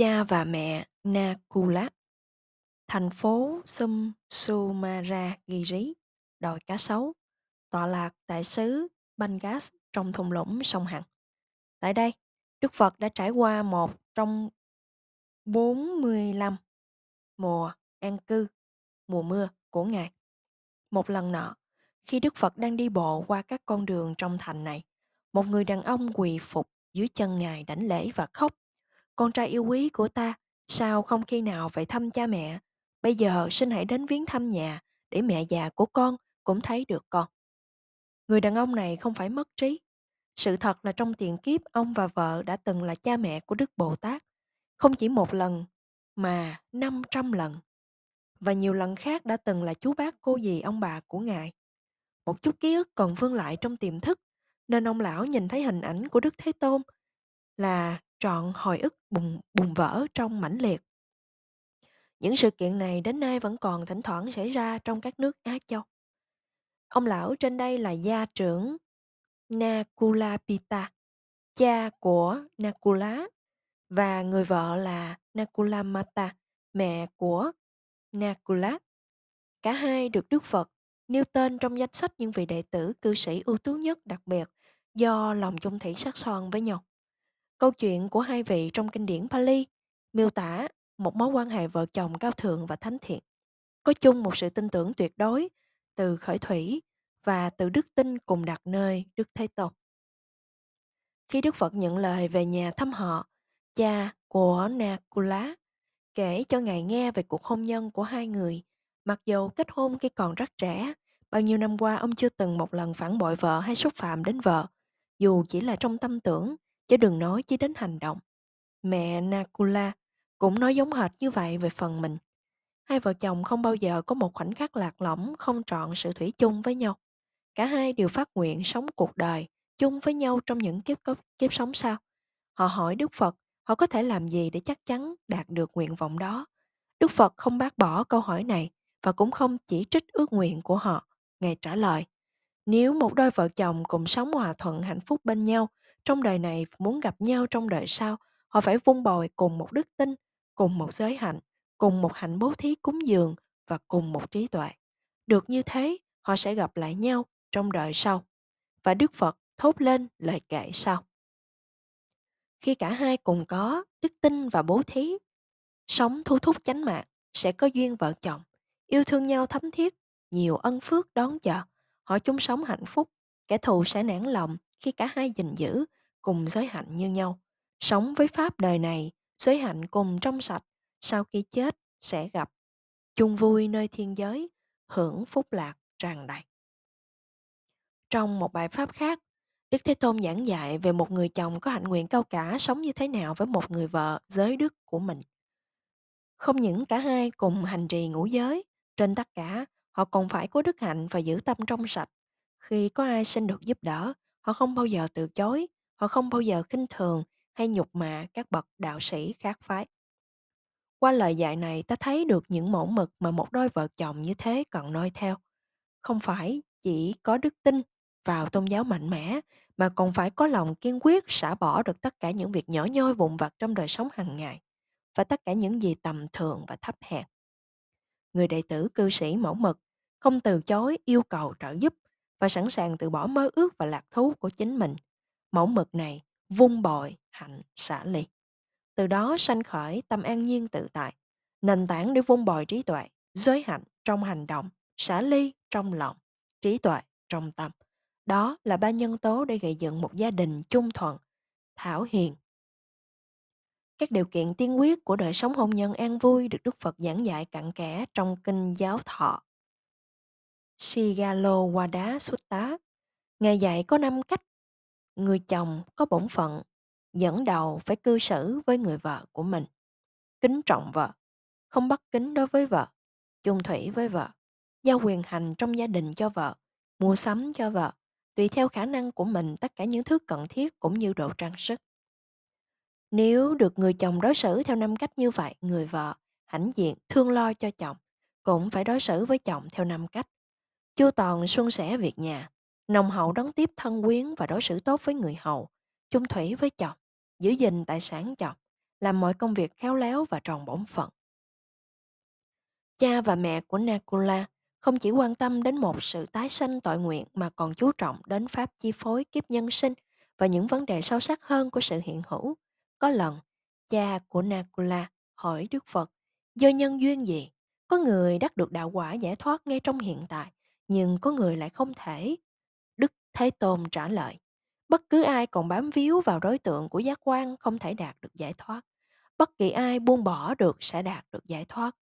Cha và mẹ Nakula Thành phố Sum Sumaragiri, đồi cá sấu, tọa lạc tại xứ Bangas trong thung lũng sông Hằng. Tại đây, Đức Phật đã trải qua một trong 45 mùa an cư, mùa mưa của Ngài. Một lần nọ, khi Đức Phật đang đi bộ qua các con đường trong thành này, một người đàn ông quỳ phục dưới chân Ngài đảnh lễ và khóc. Con trai yêu quý của ta, sao không khi nào phải thăm cha mẹ? Bây giờ xin hãy đến viếng thăm nhà để mẹ già của con cũng thấy được con. Người đàn ông này không phải mất trí. Sự thật là trong tiền kiếp ông và vợ đã từng là cha mẹ của Đức Bồ Tát. Không chỉ một lần, mà 500 lần. Và nhiều lần khác đã từng là chú bác cô dì ông bà của Ngài. Một chút ký ức còn vương lại trong tiềm thức, nên ông lão nhìn thấy hình ảnh của Đức Thế Tôn là trọn hồi ức bùng, bùng vỡ trong mãnh liệt. Những sự kiện này đến nay vẫn còn thỉnh thoảng xảy ra trong các nước Á Châu. Ông lão trên đây là gia trưởng Nakulapita, cha của Nakula và người vợ là Nakulamata, mẹ của Nakula. Cả hai được Đức Phật nêu tên trong danh sách những vị đệ tử cư sĩ ưu tú nhất đặc biệt do lòng chung thủy sắc son với nhau. Câu chuyện của hai vị trong kinh điển Pali miêu tả một mối quan hệ vợ chồng cao thượng và thánh thiện. Có chung một sự tin tưởng tuyệt đối từ khởi thủy và từ đức tin cùng đặt nơi Đức Thế Tôn. Khi Đức Phật nhận lời về nhà thăm họ, cha của Nakula kể cho ngài nghe về cuộc hôn nhân của hai người. Mặc dù kết hôn khi còn rất trẻ, bao nhiêu năm qua ông chưa từng một lần phản bội vợ hay xúc phạm đến vợ, dù chỉ là trong tâm tưởng, chứ đừng nói chỉ đến hành động. Mẹ Nakula cũng nói giống hệt như vậy về phần mình. Hai vợ chồng không bao giờ có một khoảnh khắc lạc lõng không trọn sự thủy chung với nhau. Cả hai đều phát nguyện sống cuộc đời chung với nhau trong những kiếp kiếp sống sau. Họ hỏi Đức Phật họ có thể làm gì để chắc chắn đạt được nguyện vọng đó. Đức Phật không bác bỏ câu hỏi này và cũng không chỉ trích ước nguyện của họ. Ngài trả lời, nếu một đôi vợ chồng cùng sống hòa thuận hạnh phúc bên nhau, trong đời này muốn gặp nhau trong đời sau, họ phải vun bồi cùng một đức tin, cùng một giới hạnh, cùng một hạnh bố thí cúng dường và cùng một trí tuệ. Được như thế, họ sẽ gặp lại nhau trong đời sau. Và Đức Phật thốt lên lời kệ sau. Khi cả hai cùng có đức tin và bố thí, sống thu thúc chánh mạng sẽ có duyên vợ chồng, yêu thương nhau thấm thiết, nhiều ân phước đón chờ, họ chung sống hạnh phúc, kẻ thù sẽ nản lòng khi cả hai gìn giữ cùng giới hạnh như nhau. Sống với pháp đời này, giới hạnh cùng trong sạch, sau khi chết sẽ gặp chung vui nơi thiên giới, hưởng phúc lạc tràn đầy. Trong một bài pháp khác, Đức Thế Tôn giảng dạy về một người chồng có hạnh nguyện cao cả sống như thế nào với một người vợ giới đức của mình. Không những cả hai cùng hành trì ngũ giới, trên tất cả, họ còn phải có đức hạnh và giữ tâm trong sạch. Khi có ai xin được giúp đỡ, họ không bao giờ từ chối, họ không bao giờ khinh thường hay nhục mạ các bậc đạo sĩ khác phái. Qua lời dạy này ta thấy được những mẫu mực mà một đôi vợ chồng như thế cần noi theo. Không phải chỉ có đức tin vào tôn giáo mạnh mẽ mà còn phải có lòng kiên quyết xả bỏ được tất cả những việc nhỏ nhoi vụn vặt trong đời sống hàng ngày và tất cả những gì tầm thường và thấp hèn. Người đệ tử cư sĩ mẫu mực không từ chối yêu cầu trợ giúp và sẵn sàng từ bỏ mơ ước và lạc thú của chính mình. Mẫu mực này vung bội hạnh xả ly. Từ đó sanh khởi tâm an nhiên tự tại, nền tảng để vun bồi trí tuệ, giới hạnh trong hành động, xả ly trong lòng, trí tuệ trong tâm. Đó là ba nhân tố để gây dựng một gia đình chung thuận, thảo hiền. Các điều kiện tiên quyết của đời sống hôn nhân an vui được Đức Phật giảng dạy cặn kẽ trong kinh giáo thọ. Sigalo Wada Sutta, Ngài dạy có năm cách. Người chồng có bổn phận, dẫn đầu phải cư xử với người vợ của mình. Kính trọng vợ, không bất kính đối với vợ, chung thủy với vợ, giao quyền hành trong gia đình cho vợ, mua sắm cho vợ, tùy theo khả năng của mình tất cả những thứ cần thiết cũng như độ trang sức. Nếu được người chồng đối xử theo năm cách như vậy, người vợ hãnh diện thương lo cho chồng, cũng phải đối xử với chồng theo năm cách. Chu toàn xuân sẻ việc nhà, nồng hậu đón tiếp thân quyến và đối xử tốt với người hầu, chung thủy với chồng, giữ gìn tài sản chồng, làm mọi công việc khéo léo và tròn bổn phận. Cha và mẹ của Nakula không chỉ quan tâm đến một sự tái sanh tội nguyện mà còn chú trọng đến pháp chi phối kiếp nhân sinh và những vấn đề sâu sắc hơn của sự hiện hữu. Có lần, cha của Nakula hỏi Đức Phật, do nhân duyên gì? Có người đắc được đạo quả giải thoát ngay trong hiện tại, nhưng có người lại không thể. Đức Thế Tôn trả lời, bất cứ ai còn bám víu vào đối tượng của giác quan không thể đạt được giải thoát. Bất kỳ ai buông bỏ được sẽ đạt được giải thoát.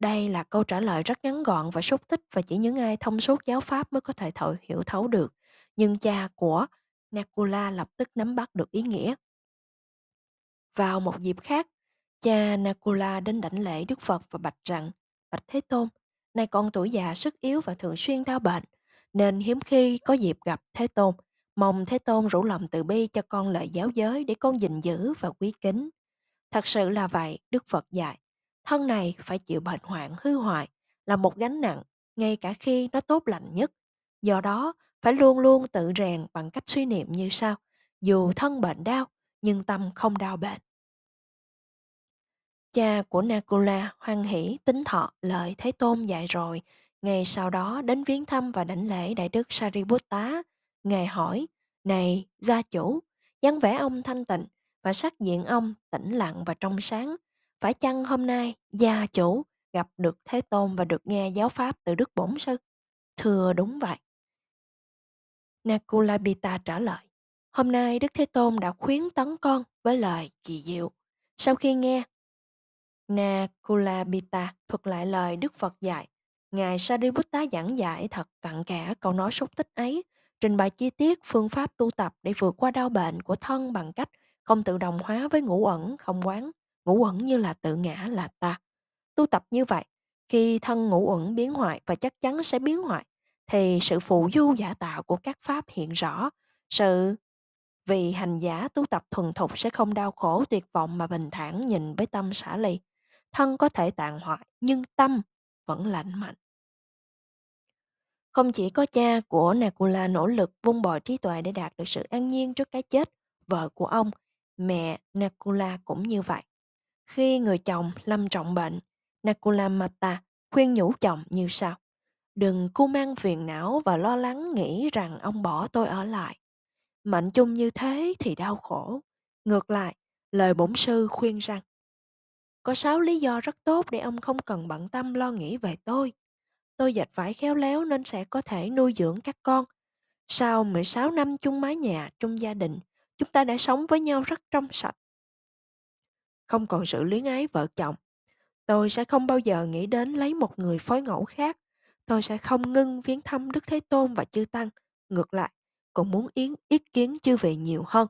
Đây là câu trả lời rất ngắn gọn và xúc tích và chỉ những ai thông suốt giáo pháp mới có thể thổi hiểu thấu được. Nhưng cha của Nakula lập tức nắm bắt được ý nghĩa. Vào một dịp khác, cha Nakula đến đảnh lễ Đức Phật và bạch rằng, Bạch Thế Tôn, nay con tuổi già sức yếu và thường xuyên đau bệnh, nên hiếm khi có dịp gặp Thế Tôn. Mong Thế Tôn rủ lòng từ bi cho con lời giáo giới để con gìn giữ và quý kính. Thật sự là vậy, Đức Phật dạy. Thân này phải chịu bệnh hoạn hư hoại, là một gánh nặng, ngay cả khi nó tốt lành nhất. Do đó, phải luôn luôn tự rèn bằng cách suy niệm như sau. Dù thân bệnh đau, nhưng tâm không đau bệnh. Cha của Nakula hoan hỷ tính thọ lợi Thế Tôn dạy rồi. Ngày sau đó đến viếng thăm và đảnh lễ Đại Đức Sariputta. Ngài hỏi, này gia chủ, dáng vẻ ông thanh tịnh và sắc diện ông tĩnh lặng và trong sáng. Phải chăng hôm nay gia chủ gặp được Thế Tôn và được nghe giáo pháp từ Đức Bổn Sư? Thưa đúng vậy. Nakulabita trả lời, hôm nay Đức Thế Tôn đã khuyến tấn con với lời kỳ diệu. Sau khi nghe, Nakulabita thuật lại lời Đức Phật dạy. Ngài Sariputta giảng giải thật cặn kẽ câu nói xúc tích ấy, trình bày chi tiết phương pháp tu tập để vượt qua đau bệnh của thân bằng cách không tự đồng hóa với ngũ ẩn không quán. Ngũ ẩn như là tự ngã là ta. Tu tập như vậy khi thân ngũ ẩn biến hoại và chắc chắn sẽ biến hoại thì sự phụ du giả tạo của các pháp hiện rõ. Sự vì hành giả tu tập thuần thục sẽ không đau khổ tuyệt vọng mà bình thản nhìn với tâm xả ly thân có thể tàn hoại nhưng tâm vẫn lạnh mạnh không chỉ có cha của Nakula nỗ lực vun bồi trí tuệ để đạt được sự an nhiên trước cái chết, vợ của ông, mẹ Nakula cũng như vậy. Khi người chồng lâm trọng bệnh, Nakula Mata khuyên nhủ chồng như sau. Đừng cu mang phiền não và lo lắng nghĩ rằng ông bỏ tôi ở lại. Mệnh chung như thế thì đau khổ. Ngược lại, lời bổn sư khuyên rằng có sáu lý do rất tốt để ông không cần bận tâm lo nghĩ về tôi. Tôi dệt vải khéo léo nên sẽ có thể nuôi dưỡng các con. Sau 16 năm chung mái nhà, chung gia đình, chúng ta đã sống với nhau rất trong sạch không còn sự luyến ái vợ chồng. Tôi sẽ không bao giờ nghĩ đến lấy một người phối ngẫu khác. Tôi sẽ không ngưng viếng thăm Đức Thế Tôn và Chư Tăng. Ngược lại, còn muốn yến ý kiến chư vị nhiều hơn.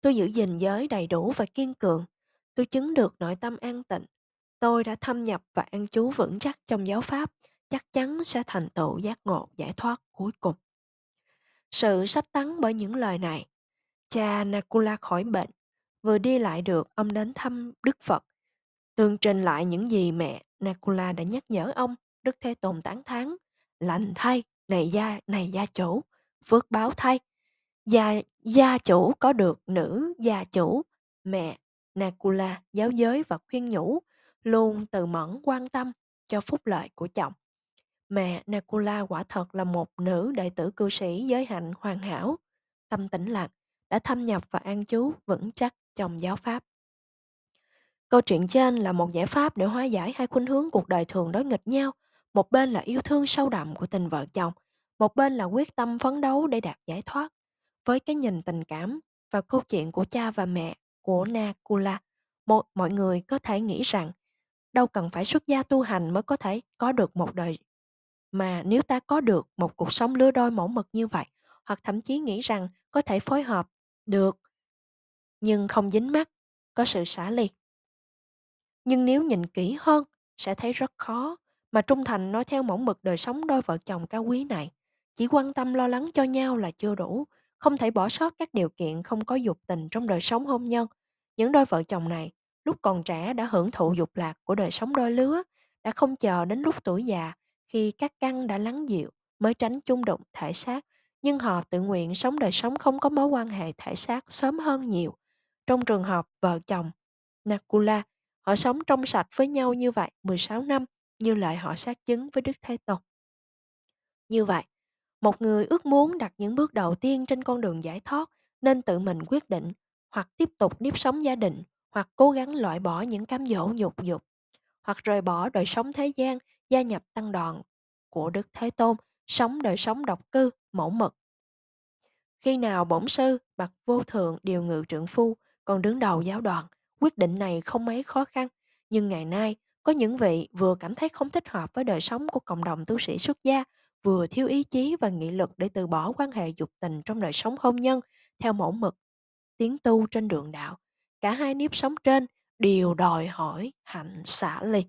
Tôi giữ gìn giới đầy đủ và kiên cường. Tôi chứng được nội tâm an tịnh. Tôi đã thâm nhập và an trú vững chắc trong giáo pháp, chắc chắn sẽ thành tựu giác ngộ giải thoát cuối cùng. Sự sách tắn bởi những lời này, cha Nakula khỏi bệnh Vừa đi lại được, ông đến thăm Đức Phật. Tường trình lại những gì mẹ Nakula đã nhắc nhở ông, Đức Thế Tôn tán thán. Lành thay, này gia, này gia chủ, phước báo thay. Gia, gia chủ có được nữ gia chủ, mẹ Nakula giáo giới và khuyên nhủ, luôn từ mẫn quan tâm cho phúc lợi của chồng. Mẹ Nakula quả thật là một nữ đệ tử cư sĩ giới hạnh hoàn hảo, tâm tĩnh lặng, đã thâm nhập và an trú vững chắc trong giáo pháp. Câu chuyện trên là một giải pháp để hóa giải hai khuynh hướng cuộc đời thường đối nghịch nhau. Một bên là yêu thương sâu đậm của tình vợ chồng, một bên là quyết tâm phấn đấu để đạt giải thoát. Với cái nhìn tình cảm và câu chuyện của cha và mẹ của Nakula, một, mọi người có thể nghĩ rằng đâu cần phải xuất gia tu hành mới có thể có được một đời. Mà nếu ta có được một cuộc sống lứa đôi mẫu mực như vậy, hoặc thậm chí nghĩ rằng có thể phối hợp được nhưng không dính mắt, có sự xả ly. Nhưng nếu nhìn kỹ hơn, sẽ thấy rất khó mà trung thành nói theo mẫu mực đời sống đôi vợ chồng cao quý này. Chỉ quan tâm lo lắng cho nhau là chưa đủ, không thể bỏ sót các điều kiện không có dục tình trong đời sống hôn nhân. Những đôi vợ chồng này, lúc còn trẻ đã hưởng thụ dục lạc của đời sống đôi lứa, đã không chờ đến lúc tuổi già, khi các căn đã lắng dịu mới tránh chung đụng thể xác, nhưng họ tự nguyện sống đời sống không có mối quan hệ thể xác sớm hơn nhiều Trong trường hợp vợ chồng Nakula, họ sống trong sạch với nhau như vậy 16 năm, như lời họ xác chứng với Đức Thế Tôn. Như vậy, một người ước muốn đặt những bước đầu tiên trên con đường giải thoát nên tự mình quyết định hoặc tiếp tục nếp sống gia đình hoặc cố gắng loại bỏ những cám dỗ nhục dục hoặc rời bỏ đời sống thế gian, gia nhập tăng đoàn của Đức Thế Tôn, sống đời sống độc cư, mẫu mực. Khi nào bổn sư, bậc vô thượng điều ngự trưởng phu còn đứng đầu giáo đoàn, quyết định này không mấy khó khăn, nhưng ngày nay có những vị vừa cảm thấy không thích hợp với đời sống của cộng đồng tu sĩ xuất gia vừa thiếu ý chí và nghị lực để từ bỏ quan hệ dục tình trong đời sống hôn nhân theo mẫu mực, tiến tu trên đường đạo. Cả hai nếp sống trên đều đòi hỏi hạnh xả ly.